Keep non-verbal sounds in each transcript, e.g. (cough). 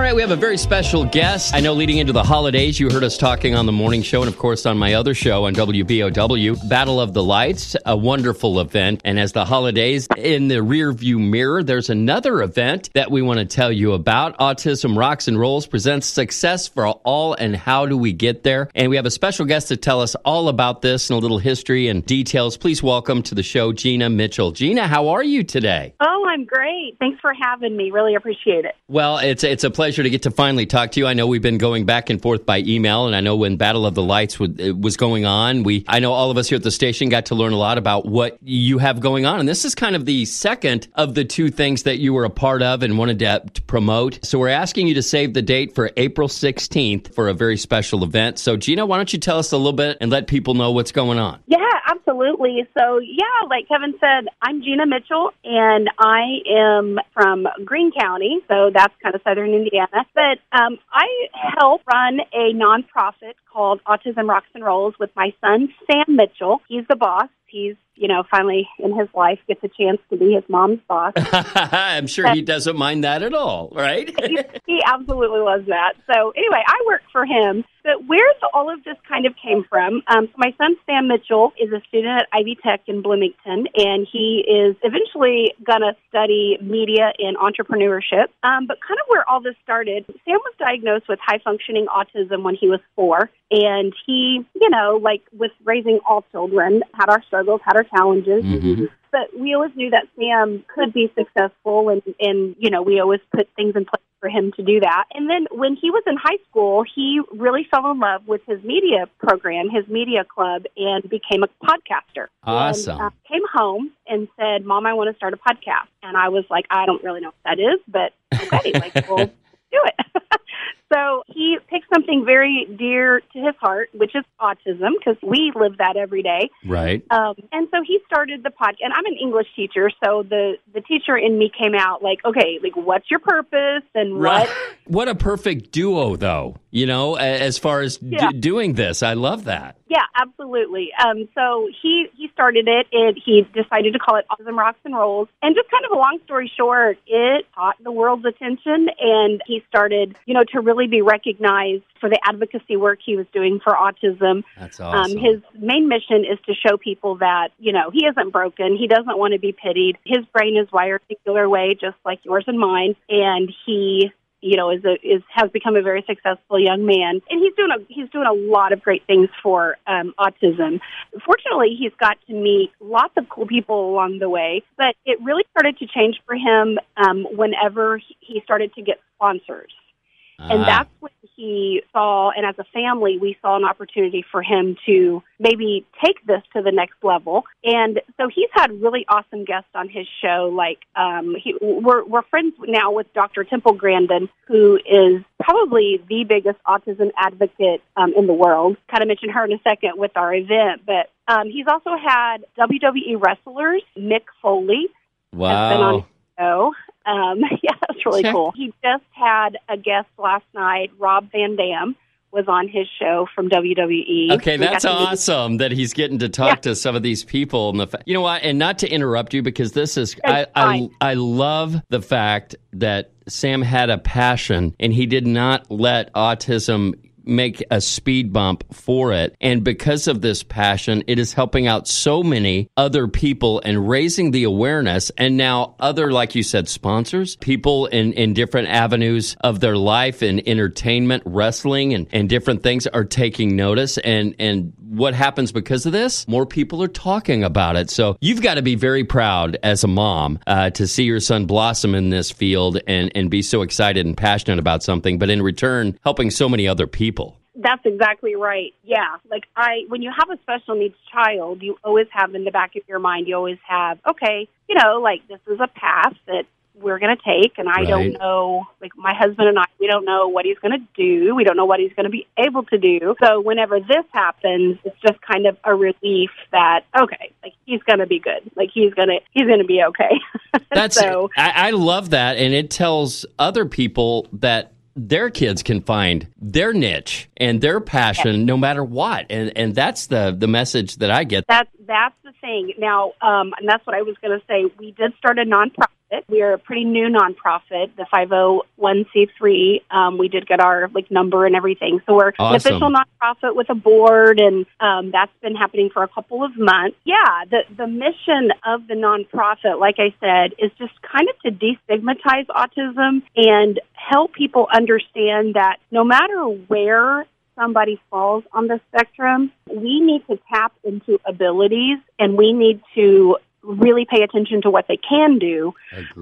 All right, we have a very special guest. I know leading into the holidays, you heard us talking on the morning show and, of course, on my other show on WBOW, Battle of the Lights, a wonderful event. And as the holidays in the rear view mirror, there's another event that we want to tell you about. Autism Rocks and Rolls presents Success for All and How Do We Get There? And we have a special guest to tell us all about this and a little history and details. Please welcome to the show Gina Mitchell. Gina, how are you today? Oh, I'm great. Thanks for having me. Really appreciate it. Well, it's it's a pleasure to get to finally talk to you. I know we've been going back and forth by email, and I know when Battle of the Lights was going on, we I know all of us here at the station got to learn a lot about what you have going on, and this is kind of the second of the two things that you were a part of and wanted to, to promote. So we're asking you to save the date for April 16th for a very special event. So Gina, why don't you tell us a little bit and let people know what's going on? Yeah, absolutely. So yeah, like Kevin said, I'm Gina Mitchell, and I am from Greene County, so that's kind of southern Indiana. But um, I help run a nonprofit called Autism Rocks and Rolls with my son Sam Mitchell. He's the boss. He's you know finally in his life gets a chance to be his mom's boss. (laughs) I'm sure he doesn't mind that at all, right? (laughs) he, he absolutely loves that. So anyway, I work for him. But where all of this kind of came from, um, so my son Sam Mitchell is a student at Ivy Tech in Bloomington, and he is eventually going to study media and entrepreneurship. Um, but kind of where all this started, Sam was diagnosed with high functioning autism when he was four, and he, you know, like with raising all children, had our struggles, had our challenges. Mm-hmm. But we always knew that Sam could be successful, and and you know we always put things in place for him to do that. And then when he was in high school, he really fell in love with his media program, his media club, and became a podcaster. Awesome. And, uh, came home and said, "Mom, I want to start a podcast." And I was like, "I don't really know what that is, but okay, like (laughs) we'll do it." (laughs) So he picked something very dear to his heart, which is autism, because we live that every day. Right. Um, and so he started the podcast. And I'm an English teacher, so the the teacher in me came out like, okay, like what's your purpose and Right. what? (laughs) What a perfect duo, though. You know, as far as d- doing this, I love that. Yeah, absolutely. Um, so he he started it. It he decided to call it Autism Rocks and Rolls. And just kind of a long story short, it caught the world's attention, and he started, you know, to really be recognized for the advocacy work he was doing for autism. That's awesome. Um, his main mission is to show people that, you know, he isn't broken. He doesn't want to be pitied. His brain is wired a particular way, just like yours and mine. And he, you know, is a, is, has become a very successful young man. And he's doing a, he's doing a lot of great things for, um, autism. Fortunately, he's got to meet lots of cool people along the way, but it really started to change for him, um, whenever he- he started to get sponsors. And Ah. that's when he saw, and as a family, we saw an opportunity for him to maybe take this to the next level. And so he's had really awesome guests on his show. Like, um, he, we're, we're friends now with Dr. Temple Grandin, who is probably the biggest autism advocate um, in the world. Kind of mention her in a second with our event, but um, he's also had WWE wrestlers, Mick Foley, has been on wow. Um, (laughs) yeah, that's really Check. cool. He just had a guest last night. Rob Van Dam was on his show from WWE. Okay, that's awesome that he's getting to talk Yeah. to some of these people. And the fa- you know what? And not to interrupt you because this is I, I. I love the fact that Sam had a passion and he did not let autism make a speed bump for it. And because of this passion, it is helping out so many other people and raising the awareness. And now other, like you said, sponsors, people in, in different avenues of their life and entertainment, wrestling and, and different things are taking notice. And, and what happens because of this? More people are talking about it. So you've got to be very proud as a mom uh, to see your son blossom in this field and, and be so excited and passionate about something, but in return, helping so many other people. That's exactly right. Yeah. Like I when you have a special needs child, you always have in the back of your mind, you always have, okay, you know, like this is a path that we're going to take and I Right. don't know like my husband and I we don't know what he's going to do. We don't know what he's going to be able to do. So whenever this happens, it's just kind of a relief that okay, like he's going to be good. Like he's going to he's going to be okay. (laughs) That's so I, I love that, and it tells other people that their kids can find their niche and their passion no matter what, and and that's the the message that I get. That's that's the thing. Now, um, and that's what I was going to say. We did start a nonprofit We're a pretty new nonprofit, the 501c3. Um, we did get our like number and everything. So we're awesome. an official nonprofit with a board, and um, that's been happening for a couple of months. Yeah, the, the mission of the nonprofit, like I said, is just kind of to destigmatize autism and help people understand that no matter where somebody falls on the spectrum, we need to tap into abilities and we need to really pay attention to what they can do,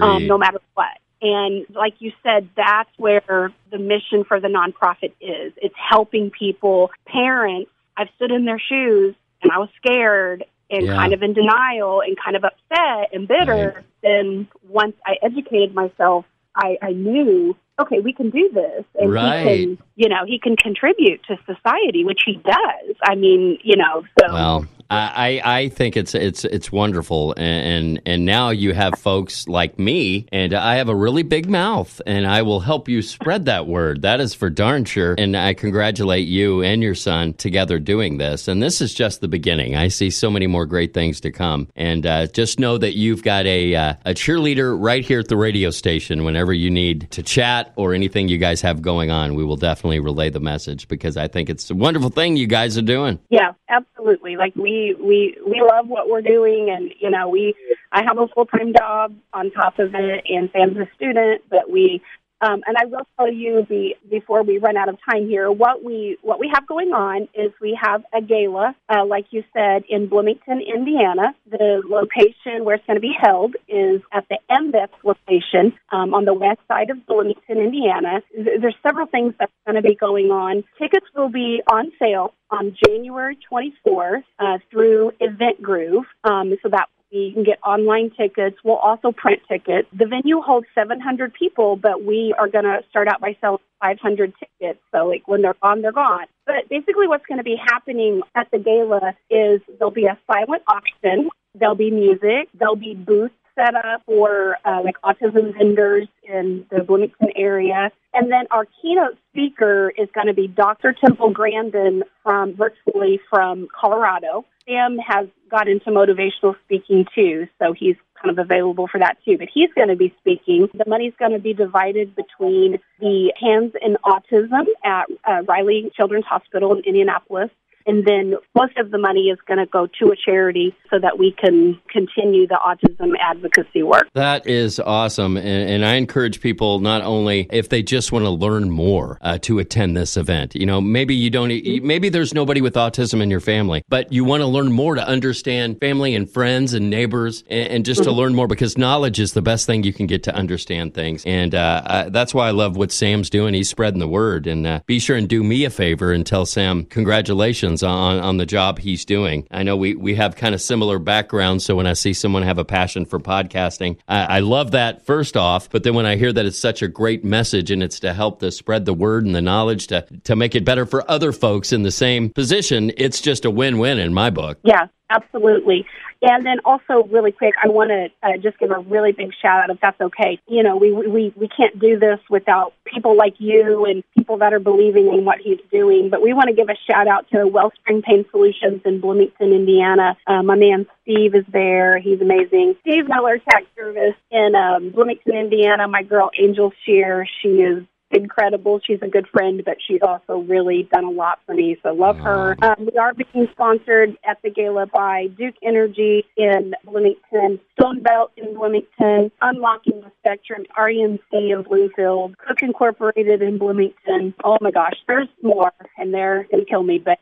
um, no matter what. And like you said, that's where the mission for the nonprofit is. It's helping people, parents. I've stood in their shoes and I was scared and Yeah. kind of in denial and kind of upset and bitter. Then once I educated myself, I, I knew, okay, we can do this. And Right. he can, you know, he can contribute to society, which he does. I mean, you know, so. Well, I, I think it's it's it's wonderful, and, and and now you have folks like me, and I have a really big mouth, and I will help you spread that word. That is for darn sure. And I congratulate you and your son together doing this. And this is just the beginning. I see so many more great things to come. And uh, just know that you've got a uh, a cheerleader right here at the radio station. Whenever you need to chat or anything you guys have going on, we will definitely relay the message because I think it's a wonderful thing you guys are doing. Yeah, absolutely. Like we we we love what we're doing, and you know we I have a full time job on top of it, and Sam's a student, but we. Um, and I will tell you be, before we run out of time here, what we what we have going on is we have a gala, uh, like you said, in Bloomington, Indiana. The location where it's going to be held is at the MBEX location um, on the west side of Bloomington, Indiana. There's several things that's going to be going on. Tickets will be on sale on January 24th uh, through Event Groove. Um, so that you can get online tickets. We'll also print tickets. The venue holds 700 people, but we are going to start out by selling 500 tickets. So, like, when they're gone, they're gone. But basically, what's going to be happening at the gala is there'll be a silent auction, there'll be music, there'll be booths set up for uh, like autism vendors in the Bloomington area. And then our keynote speaker is going to be Dr. Temple Grandin from virtually from Colorado. Sam has got into motivational speaking too, so he's kind of available for that too. But he's going to be speaking. The money's going to be divided between the Hands in Autism at uh, Riley Children's Hospital in Indianapolis and then most of the money is going to go to a charity so that we can continue the autism advocacy work. That is awesome. And, and I encourage people not only if they just want to learn more uh, to attend this event. You know, maybe you don't, e, maybe there's nobody with autism in your family, but you want to learn more to understand family and friends and neighbors and, and just to learn more because knowledge is the best thing you can get to understand things. And uh, uh, that's why I love what Sam's doing. He's spreading the word. And uh, be sure and do me a favor and tell Sam congratulations on, on the job he's doing. I know we, we have kind of similar backgrounds. So when I see someone have a passion for podcasting, I, I love that first off. But then when I hear that it's such a great message and it's to help to spread the word and the knowledge to, to make it better for other folks in the same position, it's just a win win in my book. Yeah, absolutely. And then also, really quick, I want to uh, just give a really big shout out, if that's okay. You know, we, we we can't do this without people like you and people that are believing in what he's doing. But we want to give a shout out to Wellspring Pain Solutions in Bloomington, Indiana. Uh, my man Steve is there; he's amazing. Steve Miller Tax Service in um, Bloomington, Indiana. My girl Angel Shear, she is incredible. She's a good friend, but she's also really done a lot for me. So love her. Um, we are being sponsored at the gala by Duke Energy in Bloomington, Stone Belt in Bloomington, Unlocking the Spectrum, REMC in Bloomfield, Cook Incorporated in Bloomington. Oh my gosh, there's more, and they're going to kill me. But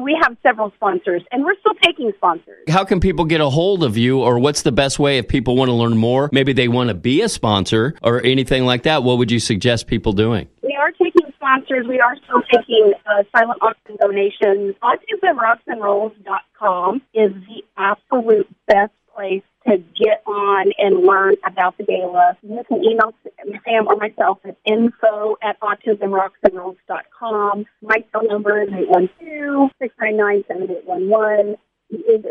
we have several sponsors, and we're still taking sponsors. How can people get a hold of you, or what's the best way if people want to learn more? Maybe they want to be a sponsor or anything like that. What would you suggest people doing? We are taking sponsors. We are still taking uh, silent auction donations. AutismRocksandRolls.com is the absolute best place to get on and learn about the gala. You can email Sam or myself at info at autismrocksandrolls.com. My cell number is 812-699-7811.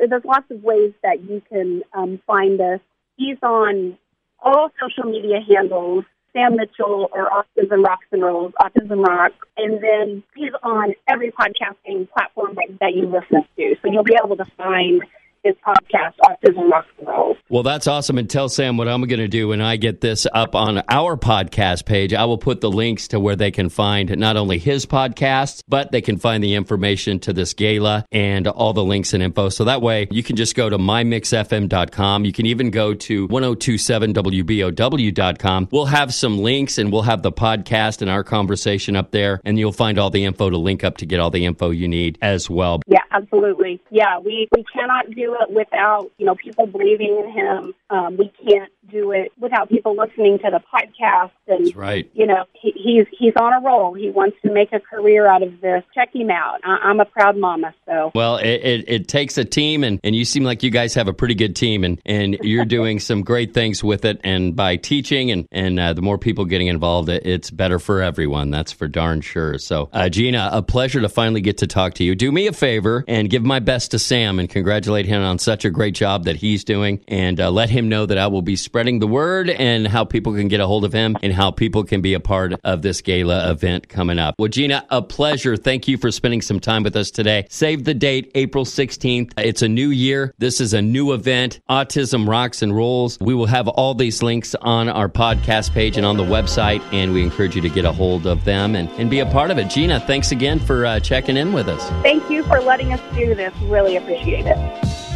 There's lots of ways that you can um, find us. He's on all social media handles. Sam Mitchell or Autism Rocks and Rolls, Autism Rock, and then he's on every podcasting platform that, that you listen to. So you'll be able to find his podcast, Autism Rocks and Rolls. Well, that's awesome. And tell Sam what I'm going to do when I get this up on our podcast page. I will put the links to where they can find not only his podcast, but they can find the information to this gala and all the links and info. So that way you can just go to mymixfm.com. You can even go to 1027wbow.com. We'll have some links and we'll have the podcast and our conversation up there, and you'll find all the info to link up to get all the info you need as well. Yeah, absolutely. Yeah, we, we cannot do it without, you know, people believing in him. Um, we can't do it without people listening to the podcast. And, That's right. You know, he, he's, he's on a roll. He wants to make a career out of this. Check him out. I, I'm a proud mama, so. Well, it, it, it takes a team, and, and you seem like you guys have a pretty good team, and, and you're (laughs) doing some great things with it. And by teaching and, and uh, the more people getting involved, it, it's better for everyone. That's for darn sure. So, uh, Gina, a pleasure to finally get to talk to you. Do me a favor and give my best to Sam and congratulate him on such a great job that he's doing, and uh, let him know that I will be spreading the word and how people can get a hold of him and how people can be a part of this gala event coming up. Well, Gina, a pleasure. Thank you for spending some time with us today. Save the date, April 16th. It's a new year. This is a new event. Autism Rocks and Rolls. We will have all these links on our podcast page and on the website, and we encourage you to get a hold of them and, and be a part of it. Gina, thanks again for uh, checking in with us. Thank you for letting us do this. Really appreciate it.